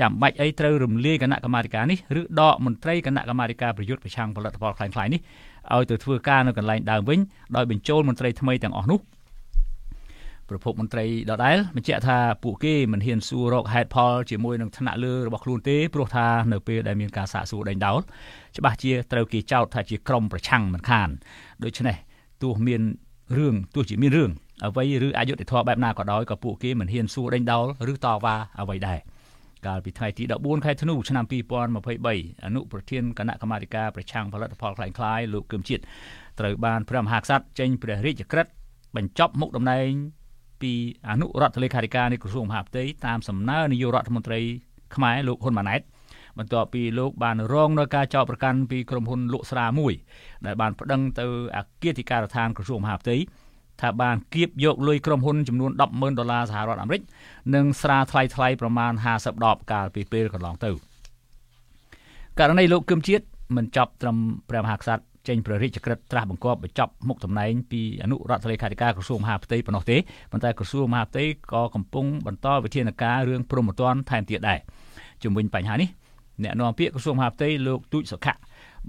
A: ចាំបាច់អីត្រូវរំលាយគណៈកម្មាធិការនេះឬដកមន្ត្រីគណៈកម្មាធិការប្រយុទ្ធប្រឆាំងផលិតផលខ្លាំងៗនេះឲ្យទៅធ្វើការនៅកន្លែងដើមវិញដោយបញ្ចូលមន្ត្រីថ្មីទាំងអស់នោះ ប្រពន្ធមន្ត្រីដដែលបញ្ជាក់ថាពួកគេមិនហ៊ានសួររកហេតុផលជាមួយនឹងថ្នាក់លើរបស់ខ្លួនទេព្រោះថានៅពេលដែលមានការសាកសួរដេញដោលច្បាស់ជាត្រូវគេចោទថាជាក្រុមប្រឆាំងមិនខានដូច្នេះទោះមានរឿងទោះជាមានរឿងអ្វីឬអយុត្តិធម៌បែបណាក៏ដោយក៏ពួកគេមិនហ៊ានសួរដេញដោលឬតវ៉ាអ្វីដែរកាលពីថ្ងៃទី14ខែធ្នូឆ្នាំ2023អនុប្រធានគណៈកម្មាធិការប្រឆាំងផលិតផលคล้ายៗលោកគឹមជាតិត្រូវបានព្រះមហាក្សត្រចេញព្រះរាជក្រឹត្យបញ្ចប់មុខតំណែង ពីអនុរដ្ឋលេខាធិការនៃក្រសួងមហាផ្ទៃតាមសំណើនាយករដ្ឋមន្ត្រីខ្មែរលោកហ៊ុនម៉ាណែតបន្ទាប់ពីលោកបានរងនៅការចោទប្រកាន់ពីក្រុមហ៊ុនលក់ស្រាមួយដែលបានប្តឹងទៅអគ្គនាយកដ្ឋានក្រសួងមហាផ្ទៃថាបានគៀបយកលុយក្រុមហ៊ុនចំនួន100000ដុល្លារសហរដ្ឋអាមេរិកនិងស្រាថ្លៃថ្លៃប្រមាណ50ដបកាលពីពេលកន្លងទៅករណីលោកគឹមជាតិមិនចប់ត្រឹមព្រះមហាក្សត្រ ចេញព្រះរាជក្រឹត្យត្រាស់បង្គាប់បញ្ចប់មុខតំណែងពីអនុរដ្ឋលេខាធិការក្រសួងមហាផ្ទៃប៉ុណ្ណោះទេប៉ុន្តែក្រសួងមហាផ្ទៃក៏កំពុងបន្តវិធានការរឿងព្រមត្តនថែមទៀតដែរជំវិញបញ្ហានេះអ្នកនាំពាក្យក្រសួងមហាផ្ទៃលោកទូចសុខៈ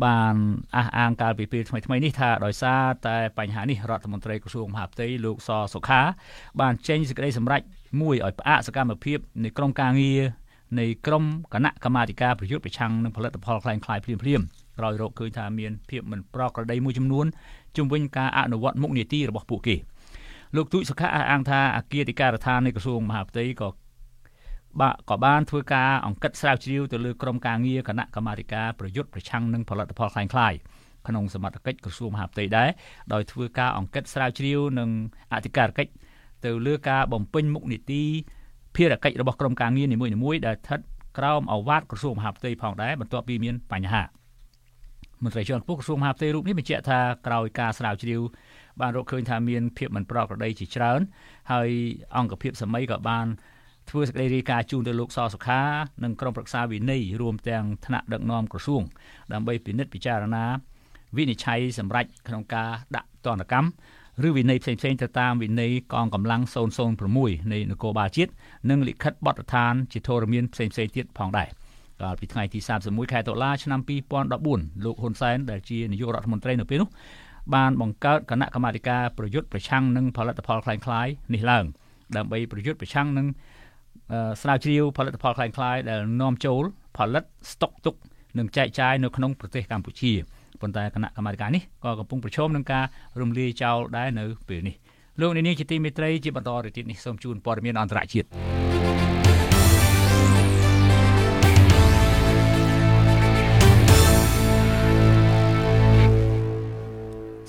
A: បានអះអាងកាលពីពេលថ្មីៗនេះថាដោយសារតែបញ្ហានេះរដ្ឋមន្ត្រីក្រសួងមហាផ្ទៃលោកសសុខាបានចេញសេចក្តីសម្រេចមួយឲ្យផ្អាកសកម្មភាពនៃក្រមការងារនៃក្រមគណៈកម្មាធិការប្រយុទ្ធប្រឆាំងនឹងផលិតផលคล้ายៗភ្លាមភ្លាម ក្រោយរកឃើញថាមានភាពមិនប្រក្រតីមួយចំនួនជំវិញការអនុវត្តមុខនីតិរបស់ពួកគេលោកទូចសុខាអះអាងថាអគ្គអធិការដ្ឋាននៃក្រសួងមហាផ្ទៃក៏បាទក៏បានធ្វើការអង្កត់ស្រាវជ្រាវទៅលើក្រុមការងារគណៈកម្មាធិការប្រយុទ្ធប្រឆាំងនឹងផលិតផលខ្លាំងខ្លាយក្នុងសមត្ថកិច្ចក្រសួងមហាផ្ទៃដែរដោយធ្វើការអង្កត់ស្រាវជ្រាវនឹងអធិការកិច្ចទៅលើការបំពេញមុខនីតិភារកិច្ចរបស់ក្រុមការងារនីមួយៗដែលស្ថិតក្រោមអវាទក្រសួងមហាផ្ទៃផងដែរបន្ទាប់ពីមានបញ្ហា មន្ត្រីជាន់ខ្ពស់ក្រសួងមហាផ្ទៃរូបនេះបញ្ជាក់ថាក្រោយការស្រាវជ្រាវបានរកឃើញថាមានភាពមិនប្រក្រតីជាច្រើន ហើយអង្គភាពសម័យក៏បានធ្វើសេចក្តីរាយការណ៍ជូនទៅលោកសសុខានិងក្រុមប្រឹក្សាវិន័យរួមទាំងថ្នាក់ដឹកនាំក្រសួង ដើម្បីពិនិត្យពិចារណាវិនិច្ឆ័យសម្រាប់ក្នុងការដាក់ទណ្ឌកម្មឬវិន័យផ្សេងៗទៅតាមវិន័យកងកម្លាំង006នៃនគរបាលជាតិនិងលិខិតបទដ្ឋានជាធរមានផ្សេងៗទៀតផងដែរ កាលពីថ្ងៃទី31ខែតុលាឆ្នាំ2014លោកហ៊ុនសែនដែលជានាយករដ្ឋមន្ត្រីនៅពេលនោះបានបង្កើតគណៈកម្មាធិការប្រយុទ្ធប្រឆាំងនឹងផលិតផលคล้ายៗនេះឡើងដើម្បីប្រយុទ្ធប្រឆាំងនឹងស្រាវជ្រាវផលិតផលคล้ายៗដែលនាំចូលផលិតស្តុកទុកនិងចែកចាយនៅក្នុងប្រទេសកម្ពុជាប៉ុន្តែគណៈកម្មាធិការនេះក៏កំពុងប្រឈមនឹងការរំលាយចោលដែរនៅពេលនេះលោកនាងជាទីមេត្រីជាបន្តទៅទៀតនេះសូមជូនព័ត៌មានអន្តរជាតិ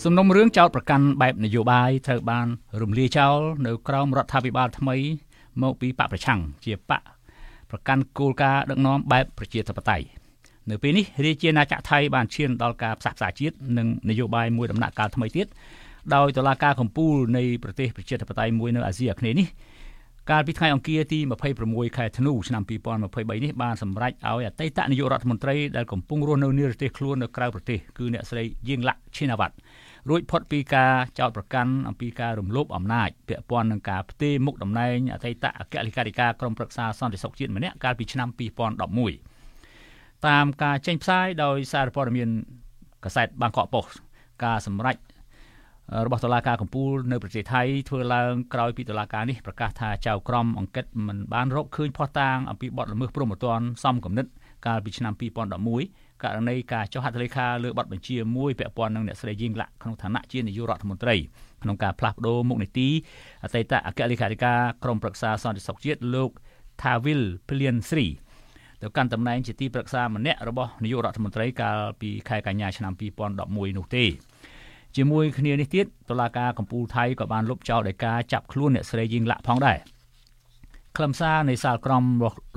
A: សំណុំរឿងចោតប្រកាន់បែបនយោបាយត្រូវបានរំលាយចោលនៅក្រោមរដ្ឋាភិបាលថ្មីមកពីបកប្រឆាំងជាបកប្រកាន់គោលការណ៍ដឹកនាំបែបប្រជាធិបតេយ្យនៅពេលនេះរាជាណាចក្រថៃបានឈានដល់ការផ្សះផ្សាជាតិនិងនយោបាយមួយដំណាក់កាលថ្មីទៀតដោយតុលាការកំពូលនៃប្រទេសប្រជាធិបតេយ្យមួយនៅអាស៊ីអាគ្នេយ៍នេះកាលពីថ្ងៃអង្គារទី26ខែធ្នូឆ្នាំ2023នេះបានសម្រេចឲ្យអតីតនាយករដ្ឋមន្ត្រីដែលកំពុងរស់នៅនិរទេសខ្លួននៅក្រៅប្រទេសគឺអ្នកស្រីយៀងឡាក់ឈីណាវ៉ាត់ រួចផុតពីការចោទប្រកាន់អំពីការរំលោភអំណាចពាក់ព័ន្ធនឹងការផ្ទេរមុខតំណែងអតីតអគ្គលេខាធិការក្រមប្រឹក្សាសន្តិសុខជាតិម្នាក់កាលពីឆ្នាំ2011តាមការចេញផ្សាយដោយសារព័ត៌មានកសែតបាងកកប៉ុស្តិ៍ការសម្រេចរបស់តុលាការកំពូលនៅប្រទេសថៃធ្វើឡើងក្រោយពីតុលាការនេះប្រកាសថាចៅក្រមអង្គិតមិនបានរកឃើញភស្តុតាងអំពីបទល្មើសព្រហ្មទណ្ឌសំគំនិតកាលពីឆ្នាំ2011 ករណីការចុះហត្ថលេខាលើបទបញ្ជាមួយពាក់ព័ន្ធនឹងអ្នកស្រីយីងឡាក់ក្នុងឋានៈជានាយករដ្ឋមន្ត្រីក្នុងការផ្លាស់ប្តូរមុខនីតិអតីតអគ្គលេខាធិការក្រមប្រឹក្សាសន្តិសុខជាតិលោក Thavil Plian Sri ទៅកាន់តំណែងជាទីប្រឹក្សាម្នាក់របស់នាយករដ្ឋមន្ត្រីកាលពីខែកញ្ញាឆ្នាំ2011នោះទេជាមួយគ្នានេះទៀតតុលាការកំពូលថៃក៏បានលុបចោលដោយការចាប់ខ្លួនអ្នកស្រីយីងឡាក់ផងដែរខ្លឹមសារនៃសាលក្រម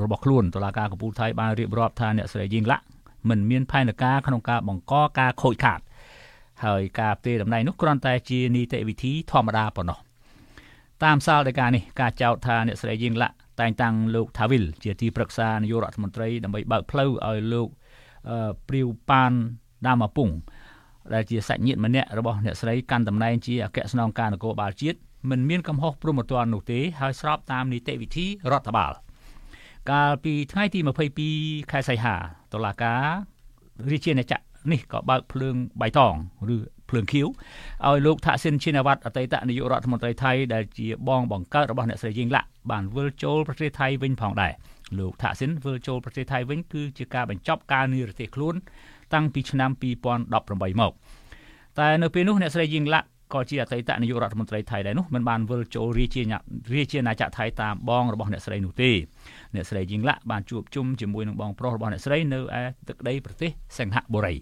A: របស់ខ្លួនតុលាការកំពូលថៃបានរៀបរាប់ថាអ្នកស្រីយីងឡាក់ មិនមានផែនការក្នុងការបង្កការខូចខាតហើយការផ្ទេរតំណែងនោះគ្រាន់តែជានីតិវិធីធម្មតាប៉ុណ្ណោះតាមសាលដីកានេះការចោទថាអ្នកស្រីយីងឡាក់តែងតាំងលោកថាវិលជាទីប្រឹក្សានាយករដ្ឋមន្ត្រីដើម្បីបើកផ្លូវឲ្យលោកព្រាវប៉ានដាមាពុងដែលជាសាច់ញាតិម្នាក់របស់អ្នកស្រីកាន់តំណែងជាអគ្គស្នងការនគរបាលជាតិមិនមានកំហុសព្រមត្តននោះទេហើយស្របតាមនីតិវិធីរដ្ឋបាល កាលពីថ្ងៃទី22ខែសីហាតុលាការរាជាណាចក្រនេះក៏បើកភ្លើងបៃតងឬភ្លើងខៀវឲ្យលោកថាក់ស៊ីនឈិនវត្តអតីតនាយករដ្ឋមន្ត្រីថៃដែលជាបងបង្កើតរបស់អ្នកស្រីយីងឡាក់បានវិលចូលប្រទេសថៃវិញផងដែរលោកថាក់ស៊ីនវិលចូលប្រទេសថៃវិញគឺជាការបញ្ចប់ការនិរទេសខ្លួន តាំងពីឆ្នាំ2018មកតែនៅពេលនោះអ្នកស្រីយីងឡាក់ ក៏ជាអតីតនាយករដ្ឋមន្ត្រីថៃដែរនោះមិនបានវិលចូលរាជារាជាណាចក្រថៃតាមបងរបស់អ្នកស្រីនោះទេអ្នកស្រីយីងឡាក់បានជួបជុំជាមួយនឹងបងប្រុសរបស់អ្នកស្រីនៅឯទឹកដីប្រទេសសិង្ហបុរី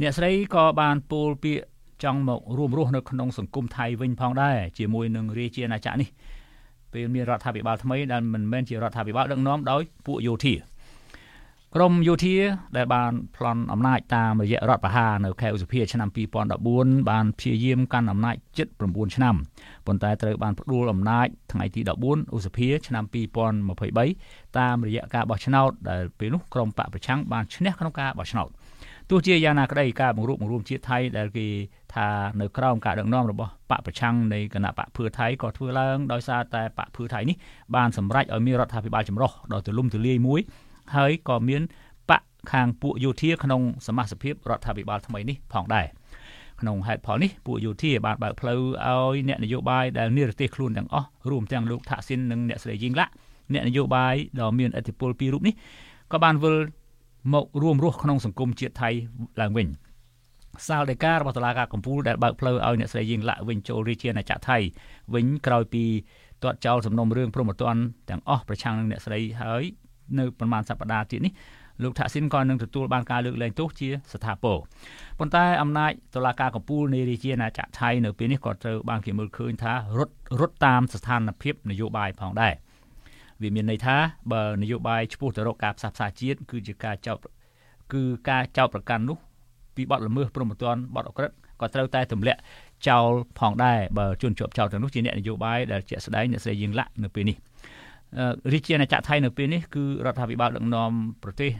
A: អ្នកស្រីក៏បានពោលពាក្យចង់មករួមរស់នៅក្នុងសង្គមថៃវិញផងដែរជាមួយនឹងរាជាណាចក្រនេះពេលមានរដ្ឋាភិបាលថ្មីដែលមិនមែនជារដ្ឋាភិបាលដឹកនាំដោយពួកយោធា ក្រមយោធាដែលបានប្លន់អំណាចតាមរយៈរដ្ឋប្រហារនៅខែឧសភាឆ្នាំ2014បានព្យាយាមកាន់អំណាចជិត9ឆ្នាំប៉ុន្តែត្រូវបានផ្ដួលអំណាចថ្ងៃទី14ឧសភាឆ្នាំ2023តាមរយៈការបោះឆ្នោតដែលពេលនោះក្រមបកប្រឆាំងបានឈ្នះក្នុងការបោះឆ្នោតទោះជាយ៉ាងណាក្តីការបង្រួបបង្រួមជាតិថៃដែលគេថានៅក្រោមការដឹកនាំរបស់បកប្រឆាំងនៃគណៈបកភឿថៃក៏ធ្វើឡើងដោយសារតែបកភឿថៃនេះបានសម្រេចឲ្យមានរដ្ឋាភិបាលចម្រុះដ៏ទូលំទូលាយមួយ ហើយក៏មានបកខាងពួកយោធាក្នុងសមាជិករដ្ឋាភិបាលថ្មីនេះផងដែរក្នុងហេតុផលនេះពួកយោធាបានបើកផ្លូវឲ្យអ្នកនយោបាយដែលនិរទេសខ្លួនទាំងអស់រួមទាំងលោកថាក់ស៊ីននិងអ្នកស្រីយីងឡាក់អ្នកនយោបាយដ៏មានឥទ្ធិពលពីររូបនេះក៏បានវិលមករួមរស់ក្នុងសង្គមជាតិថៃឡើងវិញសាលដីការបស់តុលាការកំពូលដែលបើកផ្លូវឲ្យអ្នកស្រីយីងឡាក់វិញចូលរាជាណាចក្រថៃវិញក្រោយពីទាត់ចោលសំណុំរឿងព្រមត្តនទាំងអស់ប្រឆាំងនឹងអ្នកស្រីហើយ នៅប្រមាណសប្តាហ៍ទៀតនេះលោកថាក់ស៊ីនក៏នឹងទទួលបានការលើកលែងទោសជាស្ថាពរប៉ុន្តែអំណាចតុលាការកំពូលនៃរាជាណាចក្រថៃនៅពេលនេះក៏ត្រូវបានគេមើលឃើញថារត់រត់តាមស្ថានភាពនយោបាយផងដែរវាមានន័យថាបើនយោបាយឈ្មោះទៅរកការផ្សះផ្សាជាតិគឺជាការចោទគឺការចោទប្រកាន់នោះពីបទល្មើសព្រហ្មទណ្ឌបទអក្រិតក៏ត្រូវតែទម្លាក់ចោលផងដែរបើជន់ជាប់ចោលទាំងនោះជាអ្នកនយោបាយដែលជាក់ស្ដែងអ្នកស្រីយើងលាក់នៅពេលនេះ រាជាណាចក្រថៃនៅពេលនេះគឺរដ្ឋាភិបាលដឹកនាំប្រទេស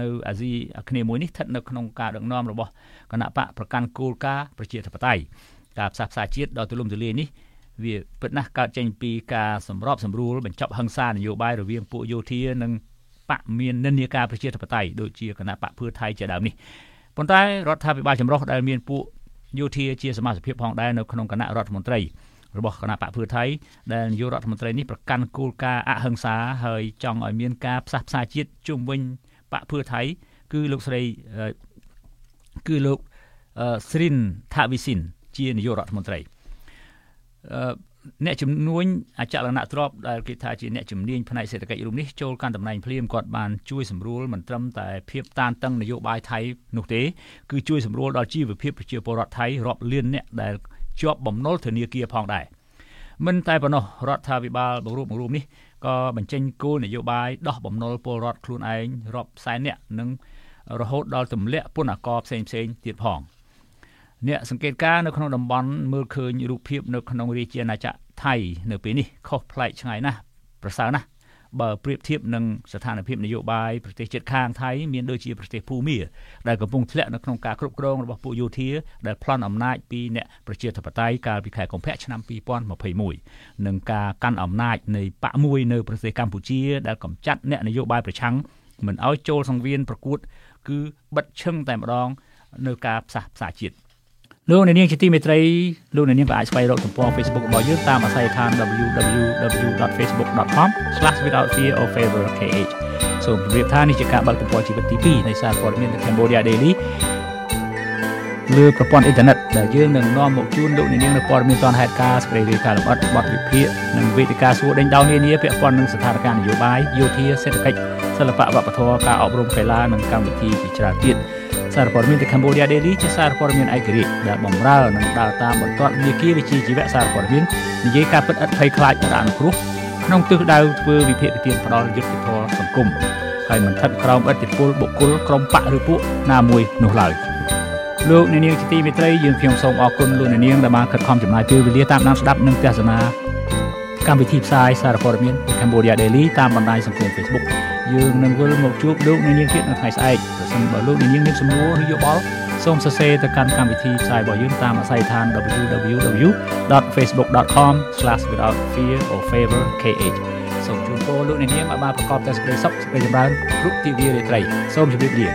A: នៅអាស៊ីអាគ្នេយ៍មួយនេះស្ថិតនៅក្នុងការដឹកនាំរបស់គណៈបកប្រកាន់គោលការណ៍ប្រជាធិបតេយ្យការផ្សះផ្សាជាតិដ៏ទូលំទូលាយនេះវាពិតណាស់កើតចេញពីការសម្របសម្រួលបញ្ចប់ហិង្សានយោបាយរវាងពួកយោធានិងបកមាននិន្នាការប្រជាធិបតេយ្យដូចជាគណៈបកភឿថៃជាដើមនេះប៉ុន្តែរដ្ឋាភិបាលចម្រុះដែលមានពួកយោធាជាសមាជិកផងដែរនៅក្នុងគណៈរដ្ឋមន្ត្រី របស់គណៈបកភឿថៃដែលនាយករដ្ឋមន្ត្រីនេះប្រកាន់គោលការណ៍អហិង្សាហើយចង់ឲ្យមានការផ្សះផ្សាជាតិជុំវិញបកភឿថៃគឺលោកស្រីគឺលោកស្រីនថាវិសិនជានាយករដ្ឋមន្ត្រីអ្នកជំនួញអចលនទ្រព្យដែលគេថាជាអ្នកជំនាញផ្នែកសេដ្ឋកិច្ចរូបនេះចូលកាន់តំណែងភ្លាមគាត់បានជួយសម្រួលមិនត្រឹមតែភាពតានតឹងនយោបាយថៃនោះទេគឺជួយសម្រួលដល់ជីវភាពប្រជាពលរដ្ឋថៃរាប់លានអ្នកដែល ជាប់បំណុលធនាគារផងដែរមិនតែប៉ុណ្ណោះរដ្ឋាភិបាលបង្រួបបង្រួមនេះក៏បញ្ចេញគោលនយោបាយដោះបំណុលពលរដ្ឋខ្លួនឯងរាប់សែនអ្នកនិងរហូតដល់ទម្លាក់ពន្ធអាករផ្សេងផ្សេងទៀតផងអ្នកសង្កេតការនៅក្នុងតំបន់មើលឃើញរូបភាពនៅក្នុងរាជាណាចក្រថៃនៅពេលនេះខុសប្លែកឆ្ងាយណាស់ប្រសើរណាស់ បើប្រៀបធៀបនឹងស្ថានភាពនយោបាយប្រទេសជិតខាងថៃមានដូចជាប្រទេសភូមាដែលកំពុងធ្លាក់នៅក្នុងការគ្រប់គ្រងរបស់ពួកយោធាដែលប្លន់អំណាចពីអ្នកប្រជាធិបតេយ្យកាលពីខែកុម្ភៈឆ្នាំ2021និងការកាន់អំណាចនៃបកមួយនៅប្រទេសកម្ពុជាដែលកំចាត់អ្នកនយោបាយប្រឆាំងមិនឲ្យចូលសង្វៀនប្រកួត គឺបិទឈឹងតែម្ដងនៅការផ្សះផ្សាជាតិ លោកអ្នកនាងជាទីមេត្រីលោកអ្នកនាងក៏អាចស្វែងរកទំព័រ Facebook របស់យើងតាមអាស័យដ្ឋាន www.facebook.com/withoutfearorfavorkh សូមជម្រាបថានេះជាការបើកទំព័រជីវិតទី2នៃសារព័ត៌មាន The Cambodia Daily លើប្រព័ន្ធអ៊ីនធឺណិតដែលយើងនឹងនាំមកជូនលោកអ្នកនាងនៅព័ត៌មានទាន់ហេតុការណ៍ស្ព្រេរីការលម្អិតបទវិភាគនិងវេទិកាសួរដេញដោលនានាពាក់ព័ន្ធនឹងស្ថានភាពនយោបាយយោធាសេដ្ឋកិច្ចសិល្បៈវប្បធម៌ការអប់រំកីឡានិងកម្មវិធីជាច្រើនទៀត សារព័ត៌មាន The Cambodia Daily ជាសារព័ត៌មានឯករាជ្យដែលបម្រើនិងដើរតាមបន្ទាត់មាគ៌ាវិជ្ជាជីវៈសារព័ត៌មាននិយាយការពិតឥតភ័យខ្លាចរអនុគ្រោះក្នុងទិសដៅធ្វើវិភាគទានផ្ដាល់យុទ្ធធម៌សង្គមហើយមិនស្ថិតក្រោមឥទ្ធិពលបុគ្គលក្រុមបកឬពួកណាមួយនោះឡើយលោកអ្នកនាងជាទីមេត្រីយើងខ្ញុំសូមអរគុណលោកអ្នកនាងដែលបានខិតខំចំណាយពេលវេលាតាមដានស្ដាប់និងទស្សនាកម្មវិធីផ្សាយសារព័ត៌មាន Cambodia Daily តាមបណ្ដាញសង្គម Facebook យើងនឹងវិលមកជួបលោកអ្នកនាងទៀតនៅថ្ងៃស្អែកប្រសិនបើលោកអ្នកនាងមានសំណួរឬយោបល់សូមសរសេរទៅកាន់កម្មវិធីផ្សាយរបស់យើងតាមអាស័យដ្ឋាន www.facebook.com/withoutfearorfavorkh សូមជូនពរលោកអ្នកនាងឲ្យបានប្រកបតែសេចក្តីសុខសេចក្តីចម្រើនគ្រប់ទិវារាត្រីសូមជម្រាបលា